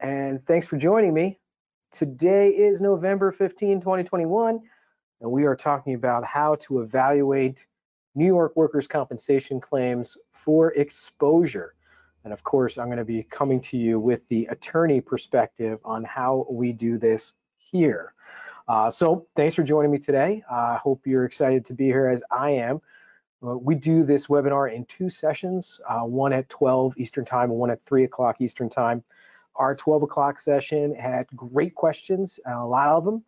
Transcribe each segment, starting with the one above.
And thanks for joining me. Today is November 15, 2021, and we are talking about how to evaluate New York workers' compensation claims for exposure. And of course, I'm going to be coming to you with the attorney perspective on how we do this here. Uh, so thanks for joining me today. I uh, hope you're excited to be here as I am. Uh, we do this webinar in two sessions, uh, one at 12 Eastern Time and one at 3 o'clock Eastern Time. Our 12 o'clock session had great questions, a lot of them.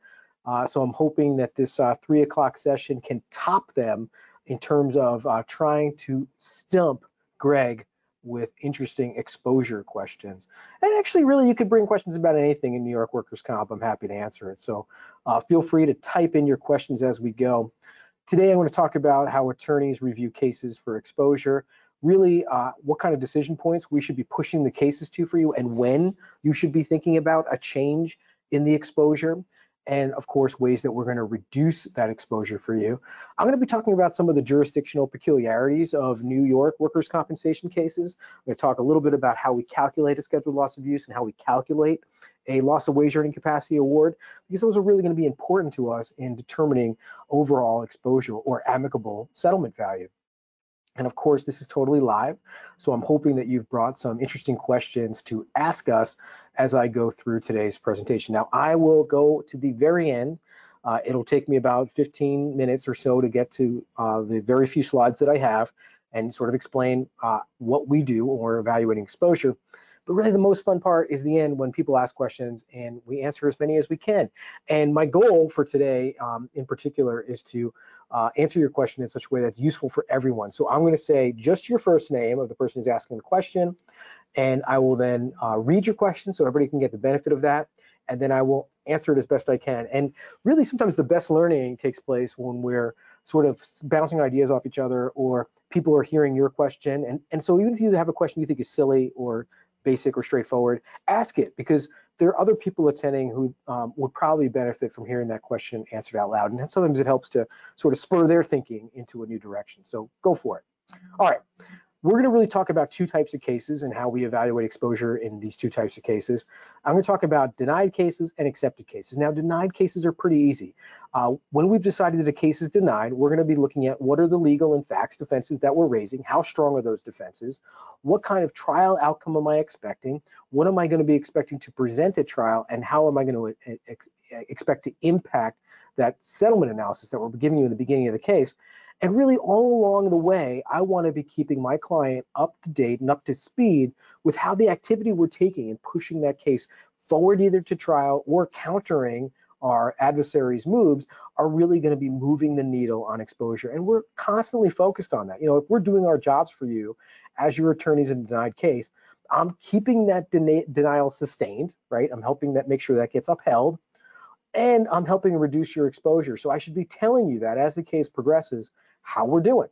Uh, so I'm hoping that this uh, 3 o'clock session can top them in terms of uh, trying to stump Greg with interesting exposure questions. And actually, really, you could bring questions about anything in New York workers' comp. I'm happy to answer it. So uh, feel free to type in your questions as we go. Today, I'm going to talk about how attorneys review cases for exposure, really uh, what kind of decision points we should be pushing the cases to for you and when you should be thinking about a change in the exposure and of course ways that we're going to reduce that exposure for you. I'm going to be talking about some of the jurisdictional peculiarities of New York workers' compensation cases. I'm going to talk a little bit about how we calculate a scheduled loss of use and how we calculate a loss of wage earning capacity award, because those are really going to be important to us in determining overall exposure or amicable settlement value. And of course, this is totally live. So I'm hoping that you've brought some interesting questions to ask us as I go through today's presentation. Now, I will go to the very end. Uh, it'll take me about 15 minutes or so to get to uh, the very few slides that I have and sort of explain uh, what we do when we're evaluating exposure. But really the most fun part is the end when people ask questions and we answer as many as we can. And my goal for today um, in particular is to uh, answer your question in such a way that's useful for everyone. So I'm gonna say just your first name of the person who's asking the question, and I will then uh, read your question so everybody can get the benefit of that. And then I will answer it as best I can. And really sometimes the best learning takes place when we're sort of bouncing ideas off each other or people are hearing your question. And, and so even if you have a question you think is silly or basic or straightforward, ask it because there are other people attending who um, would probably benefit from hearing that question answered out loud. And sometimes it helps to sort of spur their thinking into a new direction. So go for it. All right. We're going to really talk about two types of cases and how we evaluate exposure in these two types of cases. I'm going to talk about denied cases and accepted cases. Now, denied cases are pretty easy. Uh, when we've decided that a case is denied, we're going to be looking at what are the legal and facts defenses that we're raising, how strong are those defenses, what kind of trial outcome am I expecting, what am I going to be expecting to present at trial, and how am I going to ex expect to impact that settlement analysis that we're giving you in the beginning of the case. And really all along the way, I want to be keeping my client up to date and up to speed with how the activity we're taking and pushing that case forward either to trial or countering our adversaries' moves are really going to be moving the needle on exposure. And we're constantly focused on that. You know, if we're doing our jobs for you as your attorneys in a denied case, I'm keeping that denial sustained, right? I'm helping that make sure that gets upheld and I'm helping reduce your exposure. So I should be telling you that as the case progresses, how we're doing.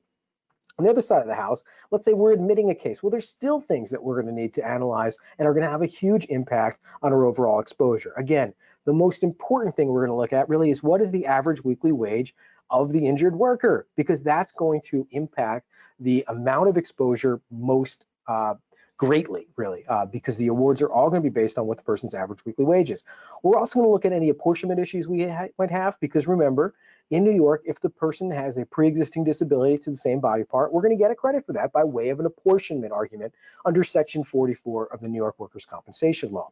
On the other side of the house, let's say we're admitting a case. Well, there's still things that we're going to need to analyze and are going to have a huge impact on our overall exposure. Again, the most important thing we're going to look at really is what is the average weekly wage of the injured worker, because that's going to impact the amount of exposure most uh, greatly, really, uh, because the awards are all going to be based on what the person's average weekly wage is. We're also going to look at any apportionment issues we ha might have, because remember, in New York, if the person has a pre-existing disability to the same body part, we're going to get a credit for that by way of an apportionment argument under Section 44 of the New York Workers' Compensation Law.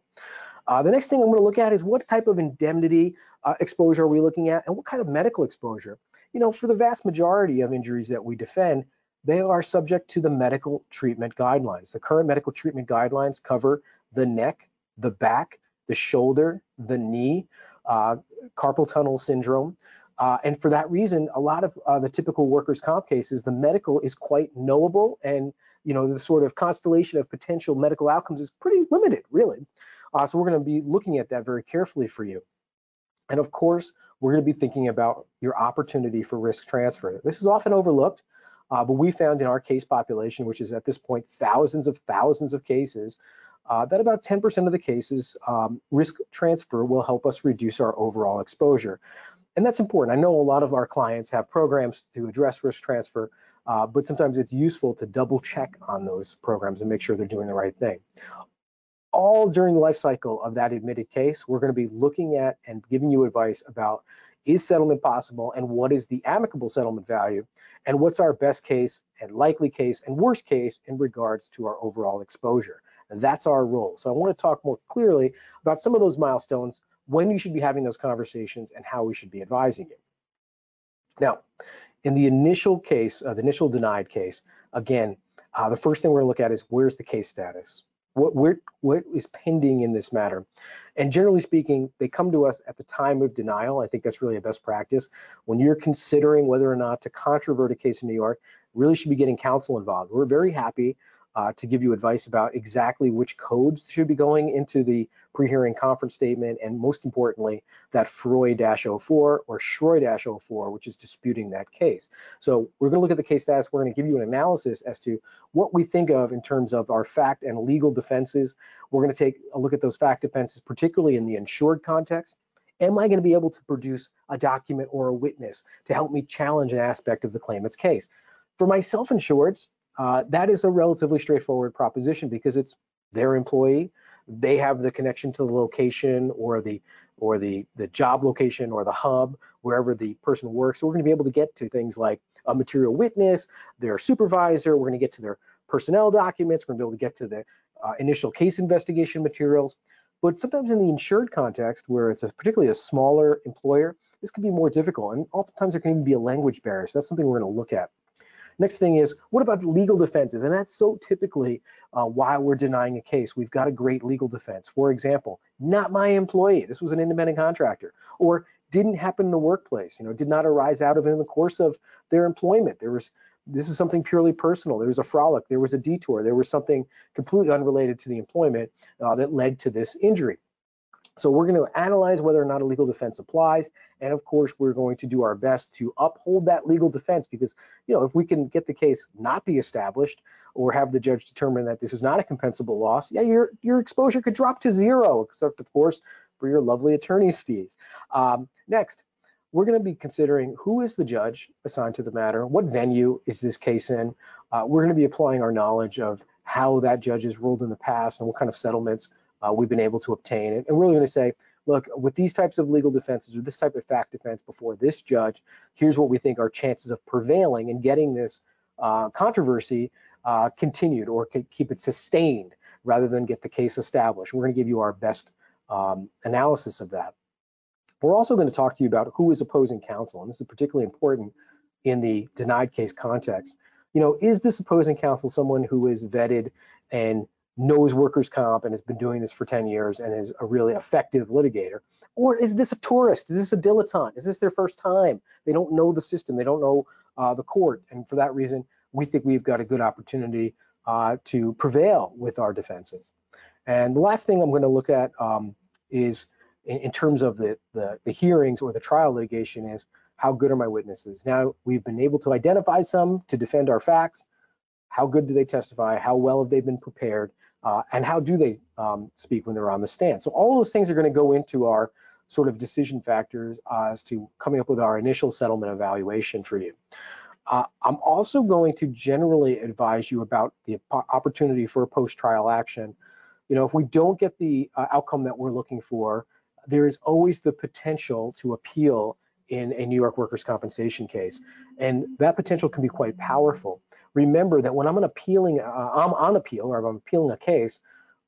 Uh, the next thing I'm going to look at is what type of indemnity uh, exposure are we looking at and what kind of medical exposure. You know, for the vast majority of injuries that we defend, they are subject to the medical treatment guidelines. The current medical treatment guidelines cover the neck, the back, the shoulder, the knee, uh, carpal tunnel syndrome. Uh, and for that reason, a lot of uh, the typical workers' comp cases, the medical is quite knowable and you know the sort of constellation of potential medical outcomes is pretty limited, really. Uh, so we're going to be looking at that very carefully for you. And of course, we're going to be thinking about your opportunity for risk transfer. This is often overlooked. Uh, but we found in our case population, which is at this point thousands of thousands of cases, uh, that about 10% of the cases, um, risk transfer will help us reduce our overall exposure. And that's important. I know a lot of our clients have programs to address risk transfer, uh, but sometimes it's useful to double check on those programs and make sure they're doing the right thing. all during the life cycle of that admitted case, we're going to be looking at and giving you advice about is settlement possible and what is the amicable settlement value and what's our best case and likely case and worst case in regards to our overall exposure. And that's our role. So I want to talk more clearly about some of those milestones, when you should be having those conversations and how we should be advising you. Now, in the initial case, uh, the initial denied case, again, uh, the first thing we're gonna look at is where's the case status? What, where, what is pending in this matter? And generally speaking, they come to us at the time of denial. I think that's really a best practice. When you're considering whether or not to controvert a case in New York, really should be getting counsel involved. We're very happy uh, to give you advice about exactly which codes should be going into the pre-hearing conference statement, and most importantly, that FROI-04 or SROI-04, which is disputing that case. So we're going to look at the case status. We're going to give you an analysis as to what we think of in terms of our fact and legal defenses. We're going to take a look at those fact defenses, particularly in the insured context. Am I going to be able to produce a document or a witness to help me challenge an aspect of the claimant's case? For my self-insureds, uh, that is a relatively straightforward proposition because it's their employee. They have the connection to the location or the or the the job location or the hub wherever the person works. So we're going to be able to get to things like a material witness, their supervisor. We're going to get to their personnel documents. We're going to be able to get to the uh, initial case investigation materials. But sometimes in the insured context, where it's a, particularly a smaller employer, this can be more difficult. And oftentimes there can even be a language barrier. So that's something we're going to look at. Next thing is, what about legal defenses? And that's so typically uh, why we're denying a case. We've got a great legal defense. For example, not my employee. This was an independent contractor. Or didn't happen in the workplace, you know, did not arise out of in the course of their employment. There was this is something purely personal. There was a frolic, there was a detour, there was something completely unrelated to the employment uh, that led to this injury. So we're going to analyze whether or not a legal defense applies. And of course, we're going to do our best to uphold that legal defense because, you know, if we can get the case not be established or have the judge determine that this is not a compensable loss, yeah, your, your exposure could drop to zero, except of course, for your lovely attorney's fees. Um, next, we're going to be considering who is the judge assigned to the matter, what venue is this case in. Uh, we're going to be applying our knowledge of how that judge has ruled in the past and what kind of settlements uh, we've been able to obtain. And, we're really going to say, look, with these types of legal defenses or this type of fact defense before this judge, here's what we think our chances of prevailing and getting this uh, controversy uh, continued or keep it sustained rather than get the case established. We're going to give you our best um, analysis of that. We're also going to talk to you about who is opposing counsel, and this is particularly important in the denied case context. You know, is this opposing counsel someone who is vetted and knows workers' comp and has been doing this for 10 years and is a really effective litigator? Or is this a tourist? Is this a dilettante? Is this their first time? They don't know the system, they don't know uh, the court. And for that reason, we think we've got a good opportunity uh, to prevail with our defenses. And the last thing I'm going to look at um, is in, in, terms of the, the, the hearings or the trial litigation is how good are my witnesses? Now, we've been able to identify some to defend our facts. How good do they testify? How well have they been prepared? Uh, and how do they um, speak when they're on the stand. So all those things are going to go into our sort of decision factors uh, as to coming up with our initial settlement evaluation for you. Uh, I'm also going to generally advise you about the opportunity for a post-trial action. You know, if we don't get the uh, outcome that we're looking for, there is always the potential to appeal in a New York workers' compensation case. And that potential can be quite powerful remember that when I'm appealing, uh, I'm on appeal or I'm appealing a case,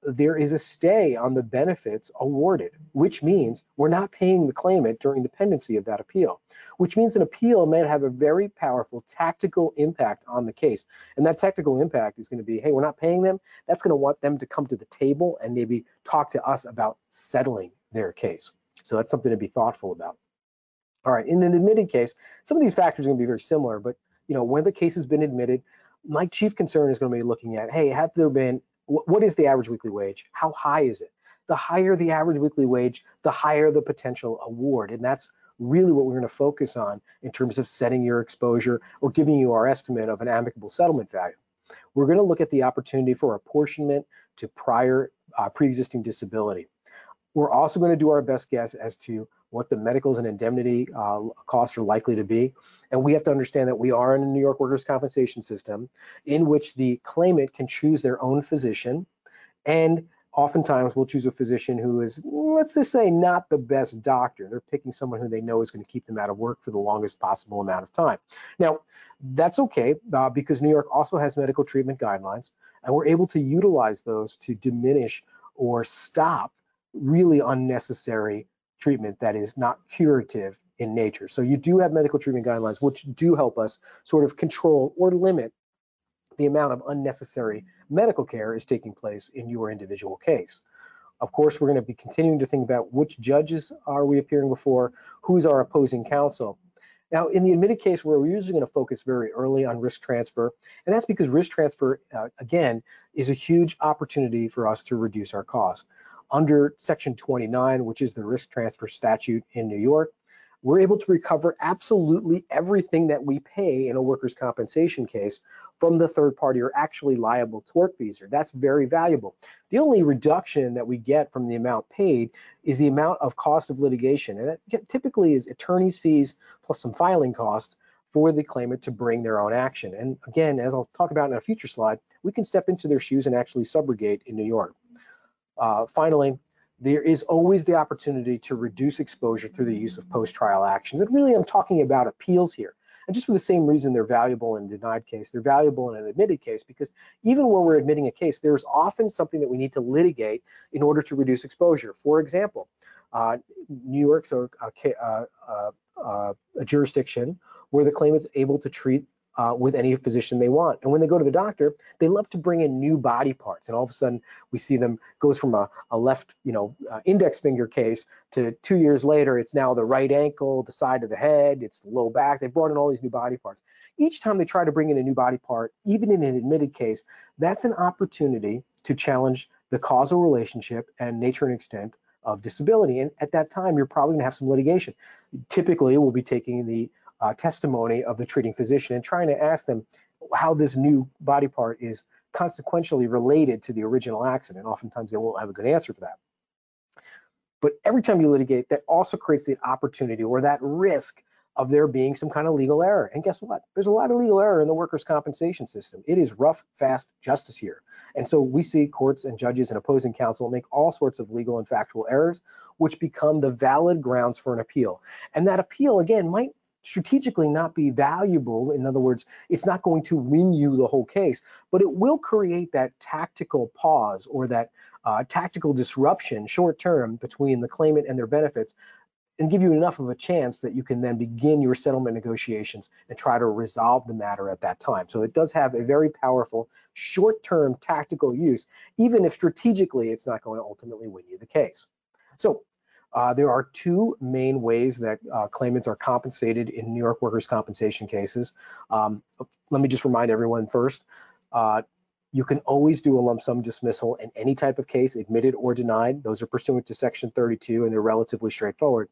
there is a stay on the benefits awarded, which means we're not paying the claimant during the pendency of that appeal, which means an appeal may have a very powerful tactical impact on the case. And that tactical impact is going to be, hey, we're not paying them. That's going to want them to come to the table and maybe talk to us about settling their case. So that's something to be thoughtful about. All right, in an admitted case, some of these factors are going to be very similar, but you know, when the case has been admitted, my chief concern is going to be looking at, hey, have there been, what is the average weekly wage? How high is it? The higher the average weekly wage, the higher the potential award. And that's really what we're going to focus on in terms of setting your exposure or giving you our estimate of an amicable settlement value. We're going to look at the opportunity for apportionment to prior uh, pre-existing disability. We're also going to do our best guess as to what the medicals and indemnity uh, costs are likely to be. And we have to understand that we are in a New York workers' compensation system in which the claimant can choose their own physician and oftentimes we'll choose a physician who is, let's just say, not the best doctor. They're picking someone who they know is going to keep them out of work for the longest possible amount of time. Now, that's okay uh, because New York also has medical treatment guidelines, and we're able to utilize those to diminish or stop really unnecessary treatment that is not curative in nature. So you do have medical treatment guidelines, which do help us sort of control or limit the amount of unnecessary medical care is taking place in your individual case. Of course, we're going to be continuing to think about which judges are we appearing before, who's our opposing counsel. Now, in the admitted case, we're usually going to focus very early on risk transfer, and that's because risk transfer, uh, again, is a huge opportunity for us to reduce our cost. Under Section 29, which is the risk transfer statute in New York, we're able to recover absolutely everything that we pay in a workers' compensation case from the third party or actually liable tortfeasor. That's very valuable. The only reduction that we get from the amount paid is the amount of cost of litigation. And that typically is attorney's fees plus some filing costs for the claimant to bring their own action. And again, as I'll talk about in a future slide, we can step into their shoes and actually subrogate in New York. Uh, finally, there is always the opportunity to reduce exposure through the use of post-trial actions. And really, I'm talking about appeals here. And just for the same reason they're valuable in a denied case, they're valuable in an admitted case because even when we're admitting a case, there's often something that we need to litigate in order to reduce exposure. For example, uh, New York's a, a, a, a jurisdiction where the claimant's able to treat uh, with any physician they want. And when they go to the doctor, they love to bring in new body parts. And all of a sudden, we see them goes from a, a left, you know, uh, index finger case to two years later, it's now the right ankle, the side of the head, it's the low back. They brought in all these new body parts. Each time they try to bring in a new body part, even in an admitted case, that's an opportunity to challenge the causal relationship and nature and extent of disability. And at that time, you're probably going to have some litigation. Typically, we'll be taking the uh, testimony of the treating physician and trying to ask them how this new body part is consequentially related to the original accident. Oftentimes they won't have a good answer for that. But every time you litigate, that also creates the opportunity or that risk of there being some kind of legal error. And guess what? There's a lot of legal error in the workers' compensation system. It is rough, fast justice here. And so we see courts and judges and opposing counsel make all sorts of legal and factual errors, which become the valid grounds for an appeal. And that appeal, again, might strategically not be valuable. In other words, it's not going to win you the whole case, but it will create that tactical pause or that uh, tactical disruption short term between the claimant and their benefits and give you enough of a chance that you can then begin your settlement negotiations and try to resolve the matter at that time. So it does have a very powerful short-term tactical use, even if strategically it's not going to ultimately win you the case. So uh, there are two main ways that uh, claimants are compensated in New York workers' compensation cases. Um, let me just remind everyone first, uh, you can always do a lump sum dismissal in any type of case, admitted or denied. Those are pursuant to Section 32 and they're relatively straightforward.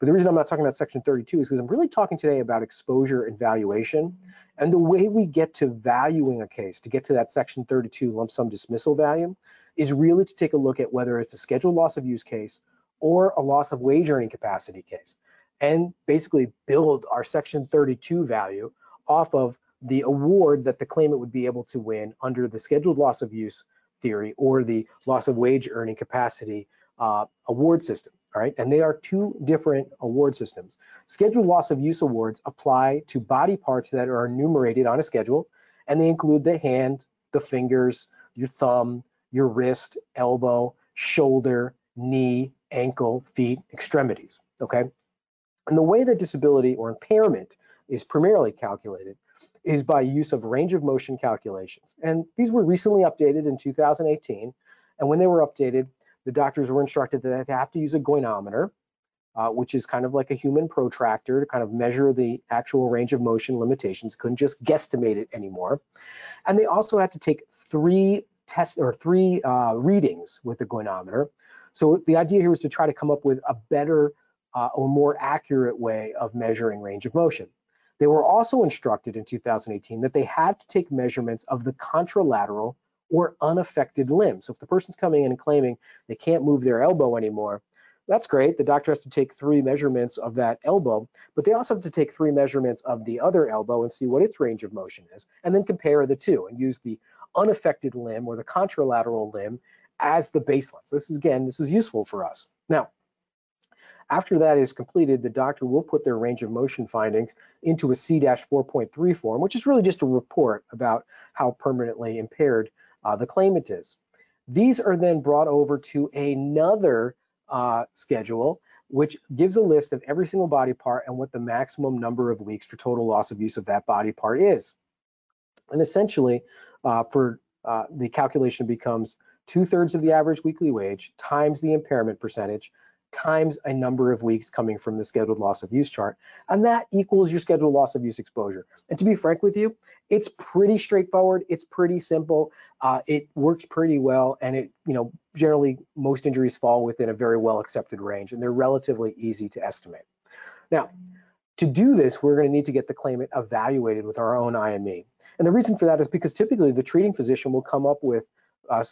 But the reason I'm not talking about Section 32 is because I'm really talking today about exposure and valuation. And the way we get to valuing a case, to get to that Section 32 lump sum dismissal value, is really to take a look at whether it's a scheduled loss of use case or a loss of wage earning capacity case and basically build our section 32 value off of the award that the claimant would be able to win under the scheduled loss of use theory or the loss of wage earning capacity uh, award system. All right, and they are two different award systems. Scheduled loss of use awards apply to body parts that are enumerated on a schedule, and they include the hand, the fingers, your thumb, your wrist, elbow, shoulder, knee, ankle, feet, extremities, okay? And the way that disability or impairment is primarily calculated is by use of range of motion calculations. And these were recently updated in 2018. And when they were updated, the doctors were instructed that they have to use a goniometer, uh, which is kind of like a human protractor to kind of measure the actual range of motion limitations, couldn't just guesstimate it anymore. And they also had to take three tests or three uh, readings with the goniometer so the idea here was to try to come up with a better uh, or more accurate way of measuring range of motion. They were also instructed in 2018 that they had to take measurements of the contralateral or unaffected limb. So if the person's coming in and claiming they can't move their elbow anymore, that's great. The doctor has to take three measurements of that elbow, but they also have to take three measurements of the other elbow and see what its range of motion is, and then compare the two and use the unaffected limb or the contralateral limb as the baseline. So this is, again, this is useful for us. Now, after that is completed, the doctor will put their range of motion findings into a C-4.3 form, which is really just a report about how permanently impaired uh, the claimant is. These are then brought over to another uh, schedule, which gives a list of every single body part and what the maximum number of weeks for total loss of use of that body part is. And essentially, uh, for uh, the calculation becomes two thirds of the average weekly wage times the impairment percentage times a number of weeks coming from the scheduled loss of use chart. And that equals your scheduled loss of use exposure. And to be frank with you, it's pretty straightforward. It's pretty simple. Uh, it works pretty well. And it, you know, generally most injuries fall within a very well accepted range and they're relatively easy to estimate. Now, to do this, we're going to need to get the claimant evaluated with our own IME. And the reason for that is because typically the treating physician will come up with uh,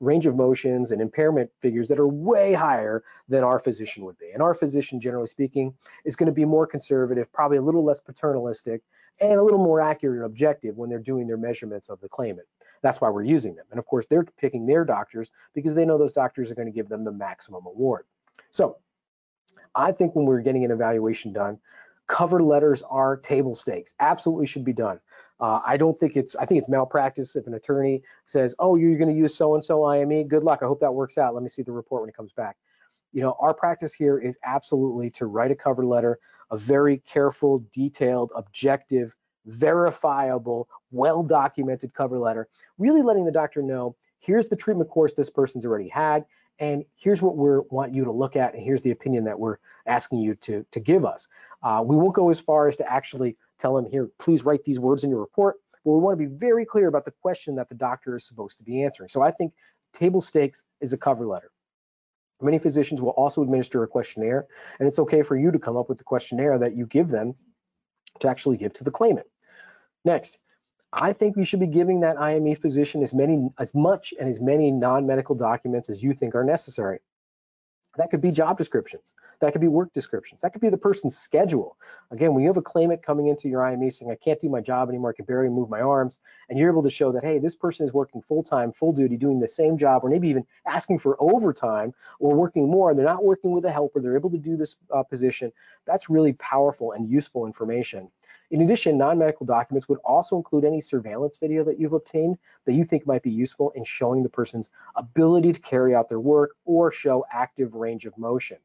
range of motions and impairment figures that are way higher than our physician would be. And our physician, generally speaking, is going to be more conservative, probably a little less paternalistic, and a little more accurate and objective when they're doing their measurements of the claimant. That's why we're using them. And of course, they're picking their doctors because they know those doctors are going to give them the maximum award. So I think when we're getting an evaluation done, cover letters are table stakes absolutely should be done uh, i don't think it's i think it's malpractice if an attorney says oh you're going to use so and so ime good luck. I hope that works out. Let me see the report when it comes back. You know our practice here is absolutely to write a cover letter a very careful detailed objective verifiable well documented cover letter really letting the doctor know here's the treatment course this person's already had and here's what we want you to look at, and here's the opinion that we're asking you to, to give us. Uh, we won't go as far as to actually tell them here, please write these words in your report, but we want to be very clear about the question that the doctor is supposed to be answering. So I think table stakes is a cover letter. Many physicians will also administer a questionnaire, and it's okay for you to come up with the questionnaire that you give them to actually give to the claimant. Next, I think we should be giving that IME physician as many, as much and as many non-medical documents as you think are necessary. That could be job descriptions. That could be work descriptions. That could be the person's schedule. Again, when you have a claimant coming into your IME saying, I can't do my job anymore, I can barely move my arms, and you're able to show that, hey, this person is working full-time, full duty, doing the same job, or maybe even asking for overtime or working more, and they're not working with a helper, they're able to do this uh, position, that's really powerful and useful information. In addition, non-medical documents would also include any surveillance video that you've obtained that you think might be useful in showing the person's ability to carry out their work or show active range of motion.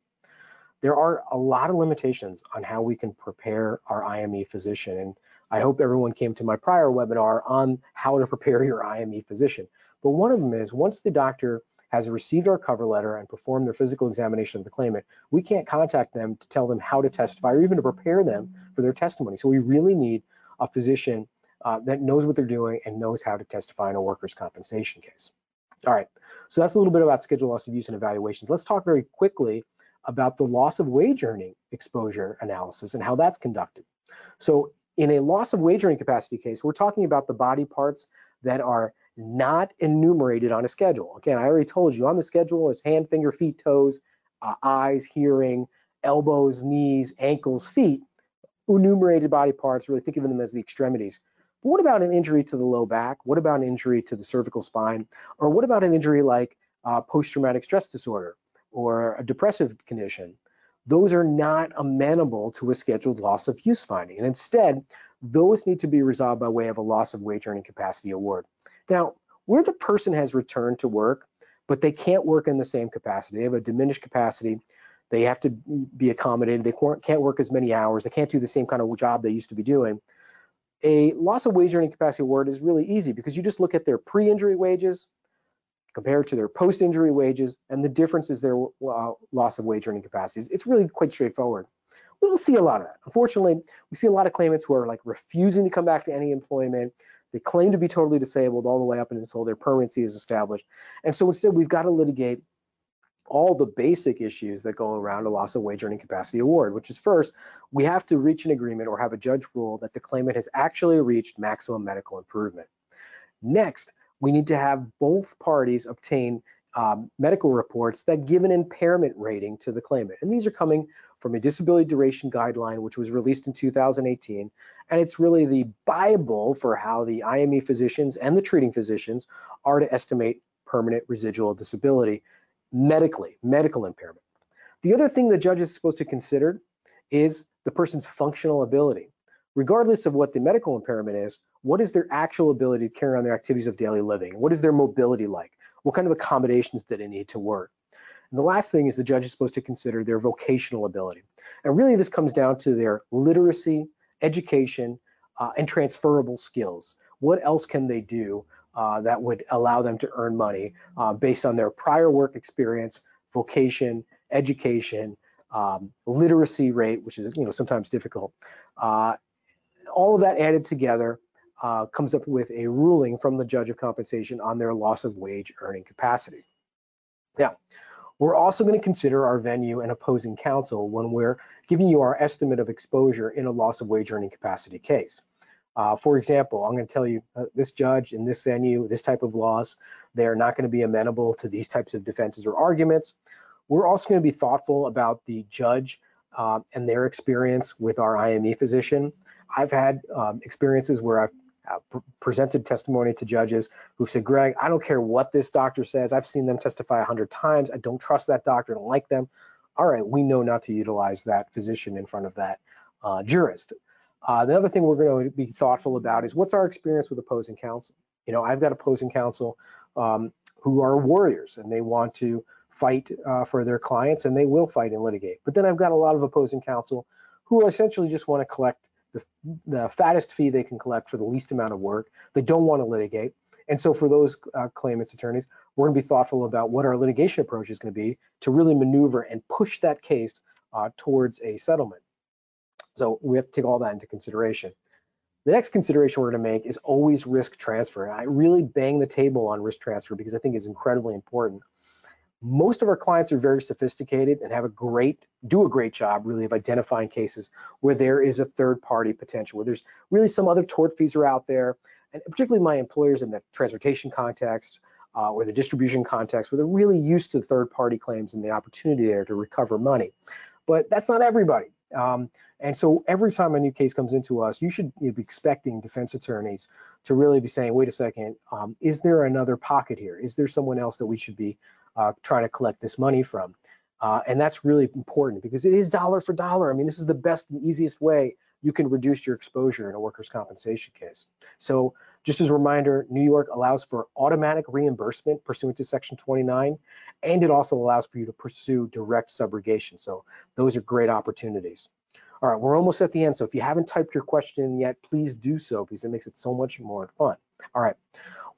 There are a lot of limitations on how we can prepare our IME physician, and I hope everyone came to my prior webinar on how to prepare your IME physician. But one of them is once the doctor has received our cover letter and performed their physical examination of the claimant, we can't contact them to tell them how to testify or even to prepare them for their testimony. So we really need a physician uh, that knows what they're doing and knows how to testify in a workers' compensation case. All right, so that's a little bit about schedule loss of use and evaluations. Let's talk very quickly about the loss of wage earning exposure analysis and how that's conducted. So in a loss of wage earning capacity case, we're talking about the body parts that are not enumerated on a schedule. Again, I already told you on the schedule it's hand, finger, feet, toes, uh, eyes, hearing, elbows, knees, ankles, feet, enumerated body parts, really think of them as the extremities. But what about an injury to the low back? What about an injury to the cervical spine? Or what about an injury like uh, post-traumatic stress disorder or a depressive condition? Those are not amenable to a scheduled loss of use finding. And instead, those need to be resolved by way of a loss of wage earning capacity award. Now, where the person has returned to work, but they can't work in the same capacity, they have a diminished capacity, they have to be accommodated, they can't work as many hours, they can't do the same kind of job they used to be doing. A loss of wage earning capacity award is really easy because you just look at their pre-injury wages compared to their post-injury wages, and the difference is their uh, loss of wage earning capacities. It's really quite straightforward. We don't see a lot of that. Unfortunately, we see a lot of claimants who are like refusing to come back to any employment. They claim to be totally disabled all the way up until their permanency is established. And so instead, we've got to litigate all the basic issues that go around a loss of wage earning capacity award, which is first, we have to reach an agreement or have a judge rule that the claimant has actually reached maximum medical improvement. Next, we need to have both parties obtain um, medical reports that give an impairment rating to the claimant. And these are coming from a disability duration guideline, which was released in 2018. And it's really the Bible for how the IME physicians and the treating physicians are to estimate permanent residual disability medically, medical impairment. The other thing the judge is supposed to consider is the person's functional ability. Regardless of what the medical impairment is, what is their actual ability to carry on their activities of daily living? What is their mobility like? What kind of accommodations do they need to work? And the last thing is the judge is supposed to consider their vocational ability. And really this comes down to their literacy, education, uh, and transferable skills. What else can they do uh, that would allow them to earn money uh, based on their prior work experience, vocation, education, um, literacy rate, which is you know sometimes difficult. Uh, all of that added together uh, comes up with a ruling from the judge of compensation on their loss of wage earning capacity. Now, we're also going to consider our venue and opposing counsel when we're giving you our estimate of exposure in a loss of wage earning capacity case. Uh, for example, I'm going to tell you uh, this judge in this venue, this type of laws, they're not going to be amenable to these types of defenses or arguments. We're also going to be thoughtful about the judge uh, and their experience with our IME physician. I've had um, experiences where I've uh, presented testimony to judges who said, Greg, I don't care what this doctor says. I've seen them testify a hundred times. I don't trust that doctor. I don't like them. All right, we know not to utilize that physician in front of that uh, jurist. Uh, the other thing we're going to be thoughtful about is what's our experience with opposing counsel. You know, I've got opposing counsel um, who are warriors and they want to fight uh, for their clients and they will fight and litigate. But then I've got a lot of opposing counsel who essentially just want to collect the, the fattest fee they can collect for the least amount of work. They don't want to litigate. And so for those uh, claimants attorneys, we're going to be thoughtful about what our litigation approach is going to be to really maneuver and push that case uh, towards a settlement. So we have to take all that into consideration. The next consideration we're going to make is always risk transfer. I really bang the table on risk transfer because I think it's incredibly important. Most of our clients are very sophisticated and have a great, do a great job really of identifying cases where there is a third party potential, where there's really some other tortfeasor out there, and particularly my employers in the transportation context uh, or the distribution context, where they're really used to third party claims and the opportunity there to recover money. But that's not everybody. Um, and so every time a new case comes into us, you should be expecting defense attorneys to really be saying, wait a second, um, is there another pocket here? Is there someone else that we should be uh, trying to collect this money from? Uh, and that's really important because it is dollar for dollar. I mean, this is the best and easiest way you can reduce your exposure in a workers' compensation case. So just as a reminder, New York allows for automatic reimbursement pursuant to Section 29, and it also allows for you to pursue direct subrogation. So those are great opportunities. All right, we're almost at the end. So if you haven't typed your question yet, please do so because it makes it so much more fun. All right,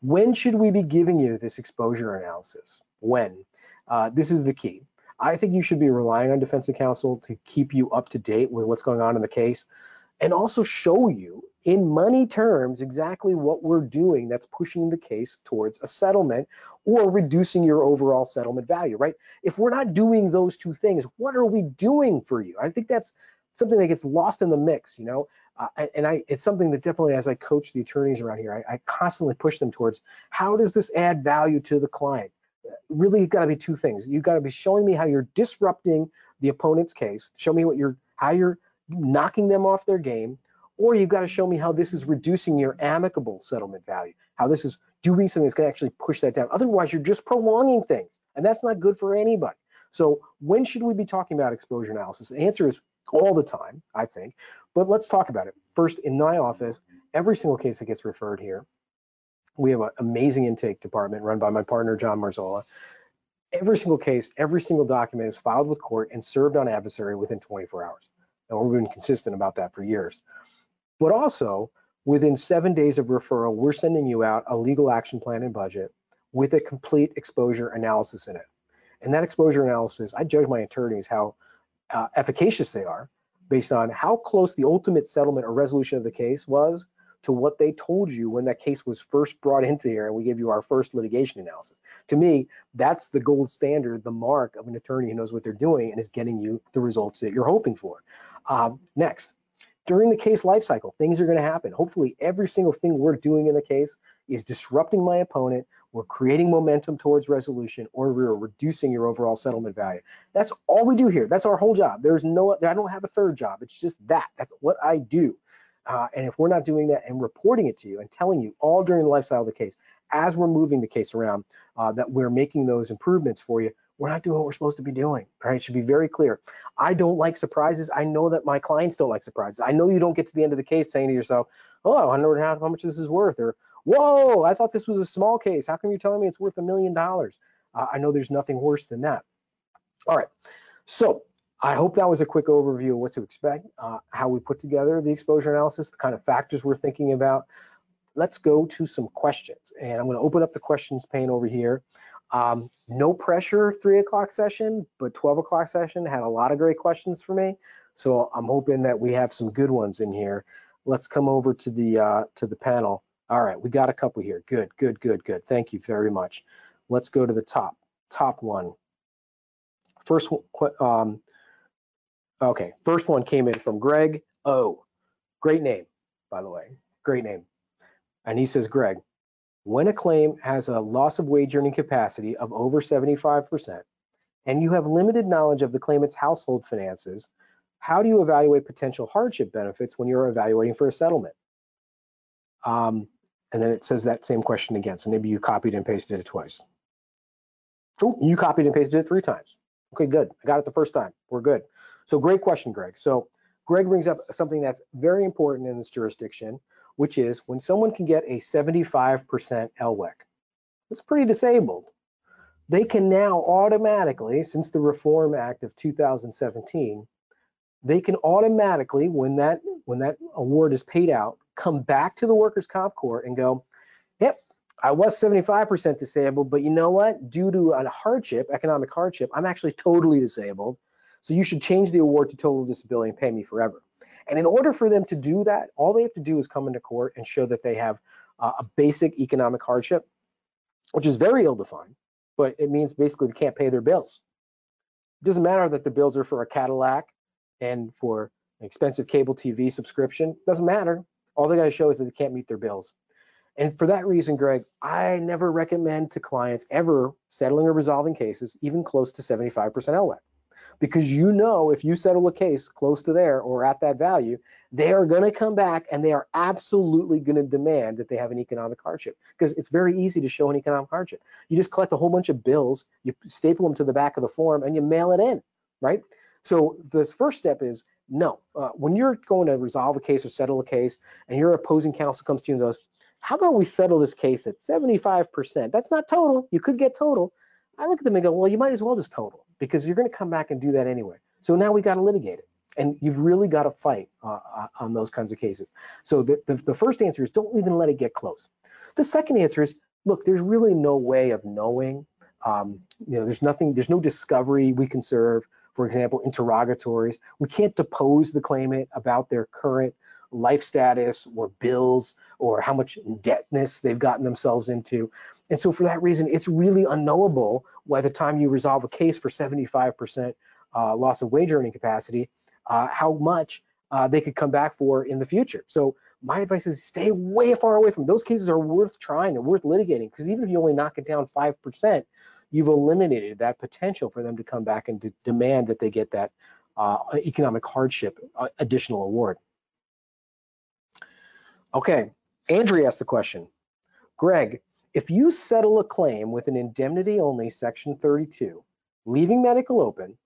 when should we be giving you this exposure analysis? When? Uh, this is the key. I think you should be relying on defensive counsel to keep you up to date with what's going on in the case and also show you in money terms exactly what we're doing that's pushing the case towards a settlement or reducing your overall settlement value, right? If we're not doing those two things, what are we doing for you? I think that's something that gets lost in the mix, you know? Uh, and I, it's something that definitely, as I coach the attorneys around here, I, I constantly push them towards how does this add value to the client? Really, got to be two things. You got to be showing me how you're disrupting the opponent's case. Show me what you're, how you're knocking them off their game, or you've got to show me how this is reducing your amicable settlement value, how this is doing something that's going to actually push that down. Otherwise, you're just prolonging things, and that's not good for anybody. So when should we be talking about exposure analysis? The answer is all the time, I think, but let's talk about it. First, in my office, every single case that gets referred here, we have an amazing intake department run by my partner, John Marzola. Every single case, every single document is filed with court and served on adversary within 24 hours. And we've been consistent about that for years. But also, within seven days of referral, we're sending you out a legal action plan and budget with a complete exposure analysis in it. And that exposure analysis, I judge my attorneys how uh, efficacious they are based on how close the ultimate settlement or resolution of the case was to what they told you when that case was first brought into here and we gave you our first litigation analysis. To me, that's the gold standard, the mark of an attorney who knows what they're doing and is getting you the results that you're hoping for. Um, next, during the case lifecycle, things are going to happen. Hopefully, every single thing we're doing in the case is disrupting my opponent. We're creating momentum towards resolution, or we're reducing your overall settlement value. That's all we do here. That's our whole job. There's no, I don't have a third job. It's just that. That's what I do. Uh, and if we're not doing that and reporting it to you and telling you all during the lifestyle of the case, as we're moving the case around, uh, that we're making those improvements for you, we're not doing what we're supposed to be doing, right? It should be very clear. I don't like surprises. I know that my clients don't like surprises. I know you don't get to the end of the case saying to yourself, oh, I wonder how, how much this is worth, or whoa, I thought this was a small case. How come you're telling me it's worth a million dollars? Uh, I know there's nothing worse than that. All right, so I hope that was a quick overview of what to expect, uh, how we put together the exposure analysis, the kind of factors we're thinking about. Let's go to some questions. And I'm going to open up the questions pane over here. Um, no pressure three o'clock session, but 12 o'clock session had a lot of great questions for me. So I'm hoping that we have some good ones in here. Let's come over to the uh, to the panel. All right, we got a couple here. Good, good, good, good. Thank you very much. Let's go to the top, top one. First, um, okay, first one came in from Greg O. Great name, by the way, great name. And he says, Greg, when a claim has a loss of wage earning capacity of over 75%, and you have limited knowledge of the claimant's household finances, how do you evaluate potential hardship benefits when you're evaluating for a settlement? Um, and then it says that same question again. So maybe you copied and pasted it twice. Oh, you copied and pasted it three times. Okay, good. I got it the first time. We're good. So great question, Greg. So Greg brings up something that's very important in this jurisdiction, which is when someone can get a 75% LWEC, that's pretty disabled. They can now automatically, since the Reform Act of 2017, they can automatically, when that when that award is paid out, come back to the workers' comp court and go, yep, I was 75% disabled, but you know what? Due to a hardship, economic hardship, I'm actually totally disabled. So you should change the award to total disability and pay me forever. And in order for them to do that, all they have to do is come into court and show that they have uh, a basic economic hardship, which is very ill-defined, but it means basically they can't pay their bills. It doesn't matter that the bills are for a Cadillac and for an expensive cable TV subscription. It doesn't matter. All they got to show is that they can't meet their bills. And for that reason, Greg, I never recommend to clients ever settling or resolving cases even close to 75% LWEC because you know if you settle a case close to there or at that value, they are going to come back and they are absolutely going to demand that they have an economic hardship because it's very easy to show an economic hardship. You just collect a whole bunch of bills, you staple them to the back of the form, and you mail it in, right? So the first step is no. Uh, when you're going to resolve a case or settle a case, and your opposing counsel comes to you and goes, "How about we settle this case at 75%? That's not total. You could get total." I look at them and go, "Well, you might as well just total because you're going to come back and do that anyway. So now we got to litigate it. And you've really got to fight uh, uh, on those kinds of cases. So the, the, the first answer is don't even let it get close. The second answer is, look, there's really no way of knowing. Um, you know, there's nothing, there's no discovery we can serve. For example, interrogatories. We can't depose the claimant about their current life status or bills or how much indebtedness they've gotten themselves into. And so for that reason, it's really unknowable by the time you resolve a case for 75% uh, loss of wage earning capacity, uh, how much uh, they could come back for in the future. So my advice is stay way far away from them. those cases are worth trying, they're worth litigating because even if you only knock it down 5%, you've eliminated that potential for them to come back and to demand that they get that uh, economic hardship uh, additional award. Okay, Andrea asked the question, Greg, if you settle a claim with an indemnity only section 32, leaving medical open,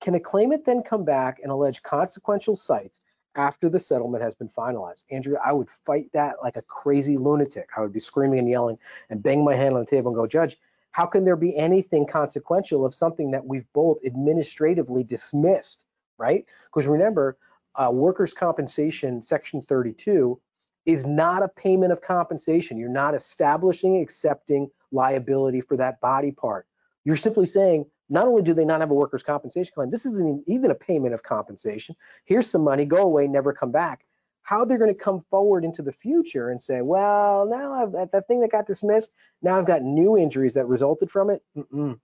can a claimant then come back and allege consequential sites after the settlement has been finalized? Andrea, I would fight that like a crazy lunatic. I would be screaming and yelling and bang my hand on the table and go, Judge, how can there be anything consequential of something that we've both administratively dismissed, right? Because remember, uh, workers' compensation section 32 is not a payment of compensation. You're not establishing, accepting liability for that body part. You're simply saying, not only do they not have a workers' compensation claim, this isn't even a payment of compensation. Here's some money, go away, never come back. How they're going to come forward into the future and say, well, now I've that thing that got dismissed, now I've got new injuries that resulted from it. Mm-mm.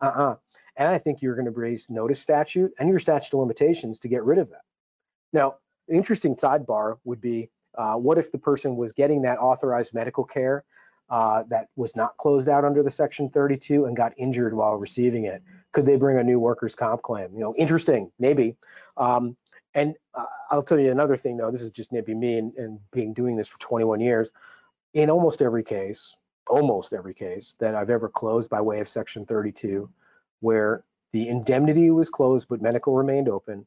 Uh-uh. And I think you're going to raise notice statute and your statute of limitations to get rid of that. Now, interesting sidebar would be uh, what if the person was getting that authorized medical care uh, that was not closed out under the Section 32 and got injured while receiving it? Could they bring a new workers' comp claim? You know, interesting, maybe. Um, And uh, I'll tell you another thing though, this is just maybe me and, and being doing this for 21 years. In almost every case, almost every case that I've ever closed by way of section 32, where the indemnity was closed but medical remained open,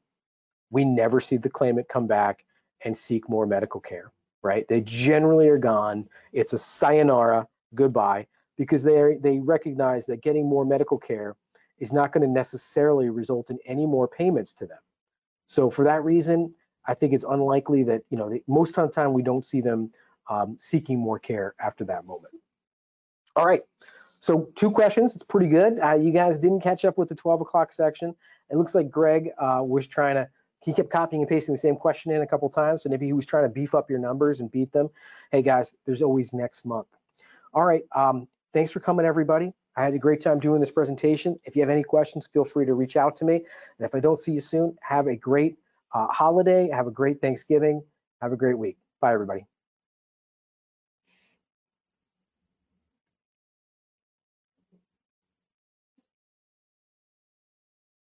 we never see the claimant come back and seek more medical care, right? They generally are gone. It's a sayonara, goodbye, because they they recognize that getting more medical care is not going to necessarily result in any more payments to them. So for that reason, I think it's unlikely that, you know, they, most of the time we don't see them um, seeking more care after that moment. All right, so two questions, it's pretty good. Uh, you guys didn't catch up with the 12 o'clock section. It looks like Greg uh, was trying to, he kept copying and pasting the same question in a couple times, so maybe he was trying to beef up your numbers and beat them. Hey guys, there's always next month. All right, um, thanks for coming everybody. I had a great time doing this presentation. If you have any questions, feel free to reach out to me. And if I don't see you soon, have a great uh, holiday, have a great Thanksgiving, have a great week. Bye everybody.